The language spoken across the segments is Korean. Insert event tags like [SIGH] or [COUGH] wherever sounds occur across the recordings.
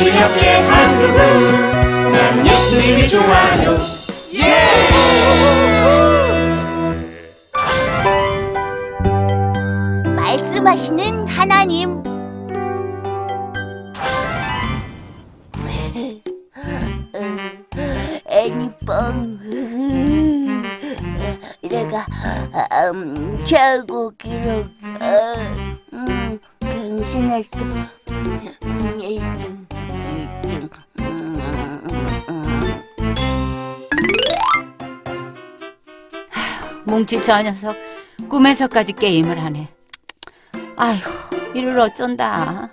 우리 함께 한 그분 나는 예수님이 좋아요 예! 말씀하시는 하나님. 애니빵. 내가 음, 최고 기록 음, 갱신할 때 음, 뭉치 저 녀석 꿈에서까지 게임을 하네. 아이고 이를 어쩐다.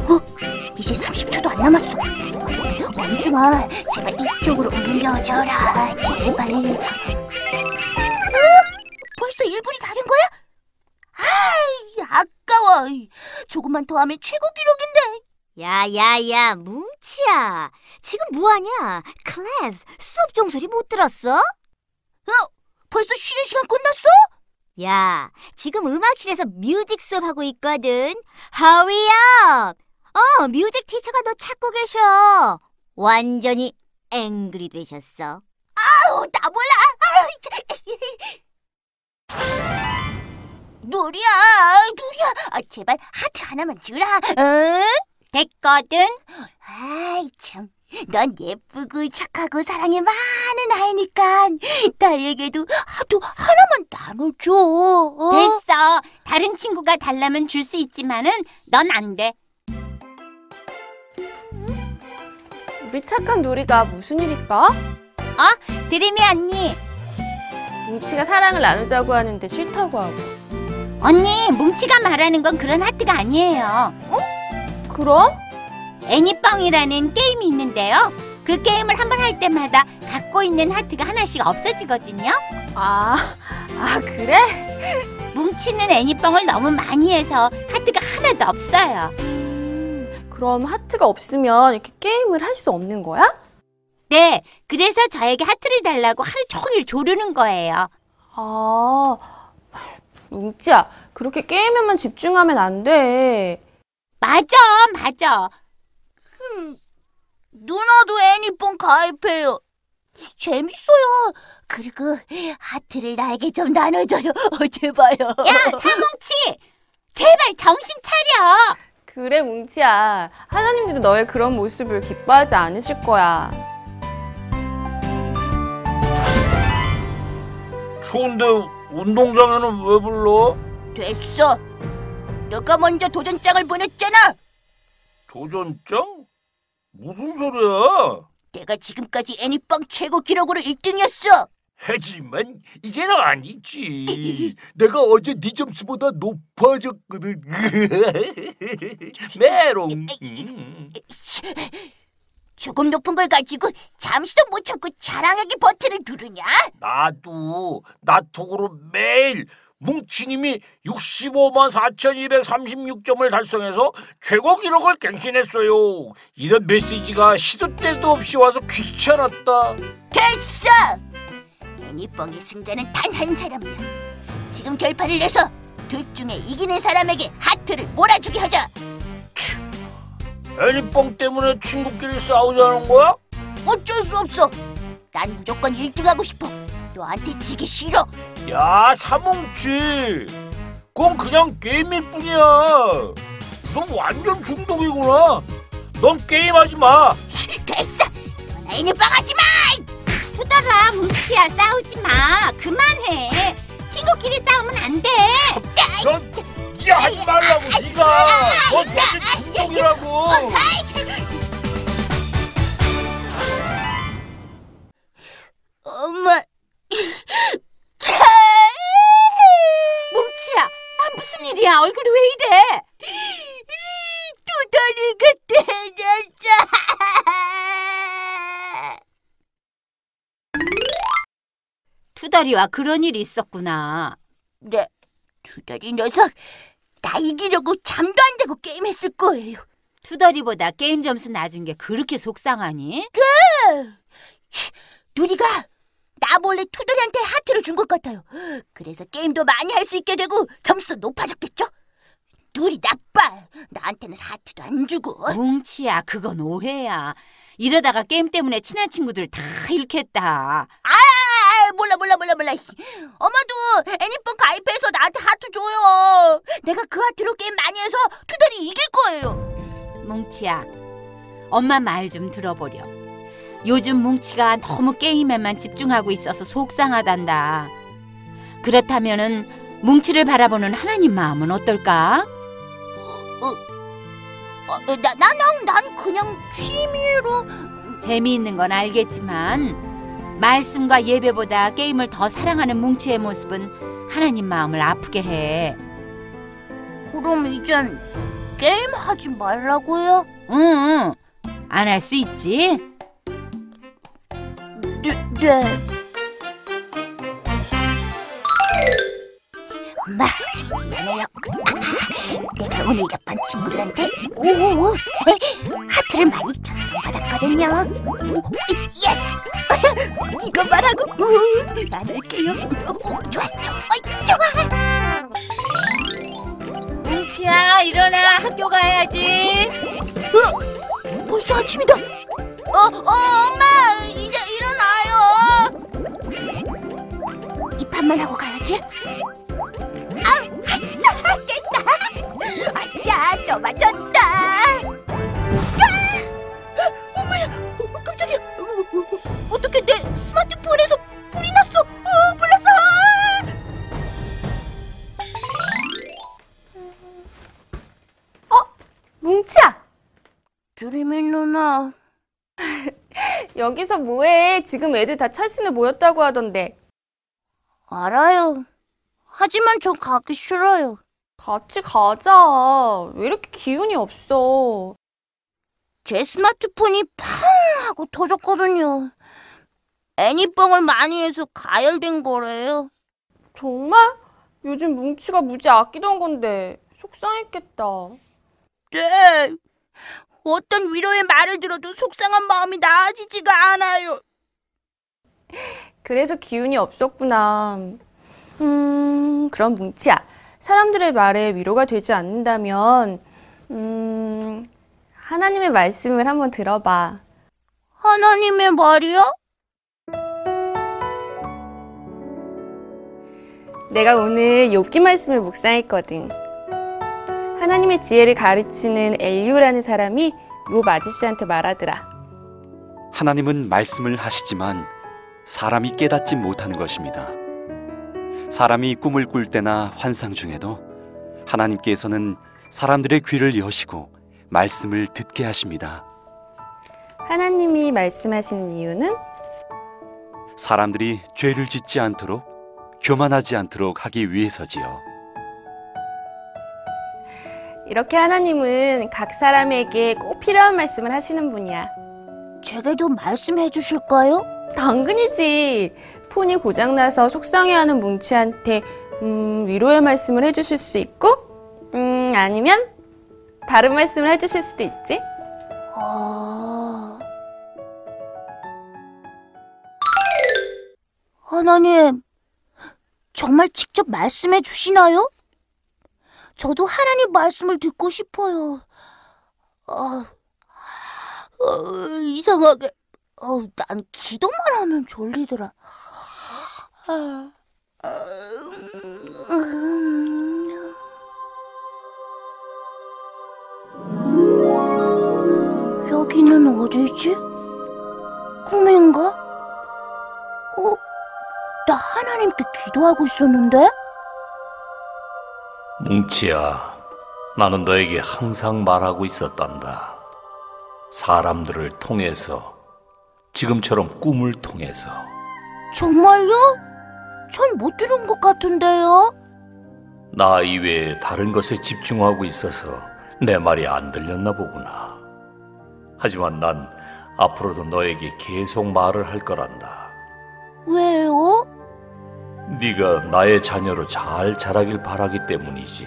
어? 이제 30초도 안 남았어. 원숭아, 제발 이쪽으로 옮겨줘라. 제발. 어? 벌써 1분이 다 된 거야? 아이, 아까워. 조금만 더 하면 최고 기록인데. 야야야 뭉치야 지금 뭐하냐 클래스 수업 종소리 못 들었어? 벌써 쉬는 시간 끝났어? 야 지금 음악실에서 뮤직 수업 하고 있거든 Hurry up 어 뮤직 티처가 너 찾고 계셔 완전히 앵그리 되셨어 아우, 나 몰라. 아유, 누리야, 누리야. 아, 제발 하트 하나만 주라. 응? 됐거든 아이 참, 넌 예쁘고 착하고 사랑이 많은 아이니까 나에게도 하도 하나만 나눠줘. 어? 됐어. 다른 친구가 달라면 줄 수 있지만은 넌 안 돼. 우리 착한 누리가 무슨 일일까? 드림이 언니. 뭉치가 사랑을 나누자고 하는데 싫다고 하고. 언니 뭉치가 말하는 건 그런 하트가 아니에요. 그럼? 애니뻥이라는 게임이 있는데요. 그 게임을 한 번 할 때마다 갖고 있는 하트가 하나씩 없어지거든요. 아, 아 그래? 뭉치는 애니뻥을 너무 많이 해서 하트가 하나도 없어요. 음, 그럼 하트가 없으면 이렇게 게임을 할 수 없는 거야? 네, 그래서 저에게 하트를 달라고 하루 종일 조르는 거예요. 아, 뭉치야, 그렇게 게임에만 집중하면 안 돼. 맞아, 맞아. 누나도 애니폰 가입해요. 재밌어요. 그리고 하트를 나에게 좀 나눠줘요. 어, 제발요. 야, 사뭉치! 제발 정신 차려! 그래, 뭉치야. 하나님들도 너의 그런 모습을 기뻐하지 않으실 거야. 추운데 운동장에는 왜 불러? 됐어. 너가 먼저 도전장을 보냈잖아. 도전장? 무슨 소리야? 내가 지금까지 애니빵 최고 기록으로 1등이었어. 하지만 이제는 아니지. [LAUGHS] 내가 어제 네 점수보다 높아졌거든. [LAUGHS] 메롱. 음. 조금 높은 걸 가지고 잠시도 못 참고 자랑하게 버튼을 누르냐? 나도 나톡으로 매일 뭉치님이 65만 4,236점을 달성해서 최고 기록을 갱신했어요. 이런 메시지가 시도 때도 없이 와서 귀찮았다. 됐어. 애니빵의 승자는 단 한 사람이야. 지금 결판을 내서 둘 중에 이기는 사람에게 하트를 몰아주게 하자. 애니뻥 때문에 친구끼리 싸우자는 거야? 어쩔 수 없어. 난 무조건 1등하고 싶어. 너한테 지기 싫어. 야 사뭉치 그건 그냥 게임일 뿐이야 넌 완전 중독이구나 넌 게임하지 마 됐어. 넌 애니빵 하지 마. 투덜아, 뭉치야, 싸우지 마. 그만해. 친구끼리 싸우면 안 돼. 넌 야, 하지 말라고 네가 넌 완전 중독이라고 엄마. 투덜이와 그런 일이 있었구나. 네, 두더리 녀석. 나 이기려고 잠도 안 자고 게임했을 거예요. 투덜이보다 게임 점수 낮은 게 그렇게 속상하니? 누리가 나 몰래 투덜이한테 하트를 준 것 같아요. 그래서 게임도 많이 할 수 있게 되고 점수도 높아졌겠죠? 둘이 나빠. 나한테는 하트도 안 주고. 뭉치야, 그건 오해야. 이러다가 게임 때문에 친한 친구들 다 잃겠다. 아, 몰라 몰라 몰라 몰라. 엄마도 애니팡 가입해서 나한테 하트 줘요. 내가 그 하트로 게임 많이 해서 투덜이 이길 거예요. 뭉치야, 엄마 말 좀 들어보렴. 요즘 뭉치가 너무 게임에만 집중하고 있어서 속상하단다. 그렇다면은 뭉치를 바라보는 하나님 마음은 어떨까? 어, 나 나는 난 그냥 취미로 재미있는 건 알겠지만 말씀과 예배보다 게임을 더 사랑하는 뭉치의 모습은 하나님 마음을 아프게 해. 그럼 이젠 게임 하지 말라고요? 응, 안 할 수 있지. 네. 네. 엄마, 미안해요. 내가 오늘 옆반 친구들한테 오오오 하트를 많이 전송받았거든요. Yes! [LAUGHS] 이거 말하고 우, 안 할게요. 오, 좋아, 좋아, 좋아. 뭉치야, 일어나 학교 가야지. 벌써 아침이다. 어, 어, 엄마, 이제 일어나요. 이 판만 하고 가 여기서 뭐해? 지금 애들 다 차신에 모였다고 하던데. 알아요. 하지만 전 가기 싫어요. 같이 가자. 왜 이렇게 기운이 없어? 제 스마트폰이 팡 하고 터졌거든요. 애니뻥을 많이 해서 가열된 거래요. 정말? 요즘 뭉치가 무지 아끼던 건데 속상했겠다. 네. 어떤 위로의 말을 들어도 속상한 마음이 나아지지가 않아요. 그래서 기운이 없었구나. 음, 그럼 뭉치야. 사람들의 말에 위로가 되지 않는다면, 음, 하나님의 말씀을 한번 들어봐. 하나님의 말이요? 내가 오늘 욥기 말씀을 묵상했거든. 하나님의 지혜를 가르치는 엘리우라는 사람이 욥 아저씨한테 말하더라. 하나님은 말씀을 하시지만 사람이 깨닫지 못하는 것입니다. 사람이 꿈을 꿀 때나 환상 중에도 하나님께서는 사람들의 귀를 여시고 말씀을 듣게 하십니다. 하나님이 말씀하시는 이유는 사람들이 죄를 짓지 않도록 교만하지 않도록 하기 위해서지요. 이렇게 하나님은 각 사람에게 꼭 필요한 말씀을 하시는 분이야. 제게도 말씀해 주실까요? 당근이지. 폰이 고장나서 속상해하는 뭉치한테 음, 위로의 말씀을 해주실 수 있고, 음, 아니면 다른 말씀을 해주실 수도 있지. 아... 하나님, 정말 직접 말씀해 주시나요? 저도 하나님 말씀을 듣고 싶어요. 아, 어, 이상하게, 어, 난 기도만 하면 졸리더라. 여기는 어디지? 꿈인가? 어? 나 하나님께 기도하고 있었는데? 뭉치야, 나는 너에게 항상 말하고 있었단다. 사람들을 통해서, 지금처럼 꿈을 통해서. 정말요? 전 못 들은 것 같은데요? 나 이외에 다른 것에 집중하고 있어서 내 말이 안 들렸나 보구나. 하지만 난 앞으로도 너에게 계속 말을 할 거란다. 왜요? 네가 나의 자녀로 잘 자라길 바라기 때문이지.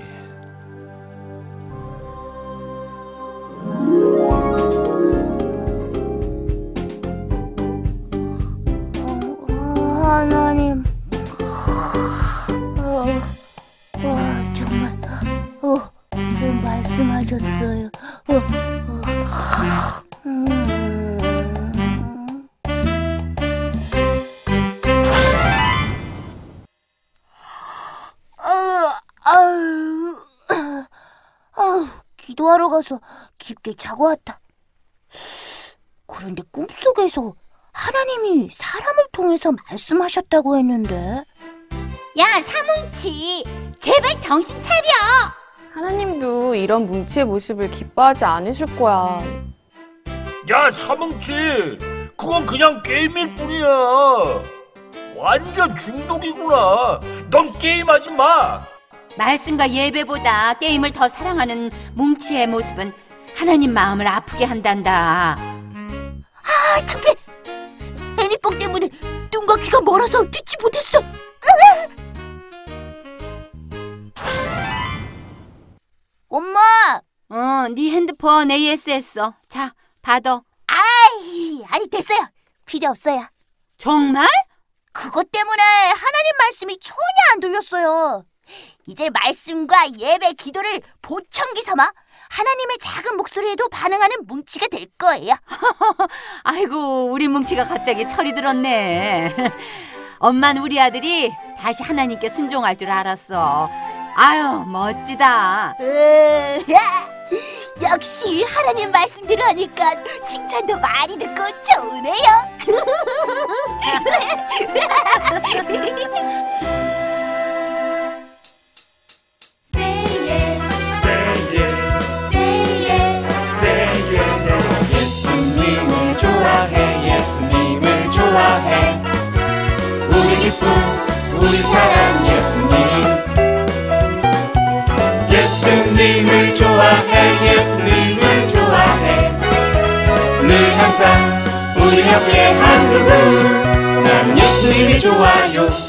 어, 하나님. 어, 와, 정말. 어, 있었어요. 어, 어. 가서 깊게 자고 왔다. 그런데 꿈속에서 하나님이 사람을 통해서 말씀하셨다고 했는데 야, 사뭉치. 제발 정신 차려. 하나님도 이런 뭉치의 모습을 기뻐하지 않으실 거야. 야, 사뭉치! 그건 그냥 게임일 뿐이야. 완전 중독이구나. 넌 게임하지 마. 말씀과 예배보다 게임을 더 사랑하는 뭉치의 모습은 하나님 마음을 아프게 한단다. 아 창피해 애니뽕 때문에 눈과 귀가 멀어서 듣지 못했어 엄마 어, 네 핸드폰 AS했어. 자, 받아. 아이 아니 됐어요 필요 없어요 정말? 그것 때문에 하나님 말씀이 전혀 안 들렸어요 이제 말씀과 예배 기도를 보청기 삼아 하나님의 작은 목소리에도 반응하는 뭉치가 될 거예요 [LAUGHS] 아이고, 우리 뭉치가 갑자기 철이 들었네. [LAUGHS] 엄만 우리 아들이 다시 하나님께 순종할 줄 알았어. 아유, 멋지다. 으야, 역시 하나님 말씀 들으니까 칭찬도 많이 듣고 좋으네요. [LAUGHS] 우리 옆에 한 그분 난 예수님이 좋아요. 예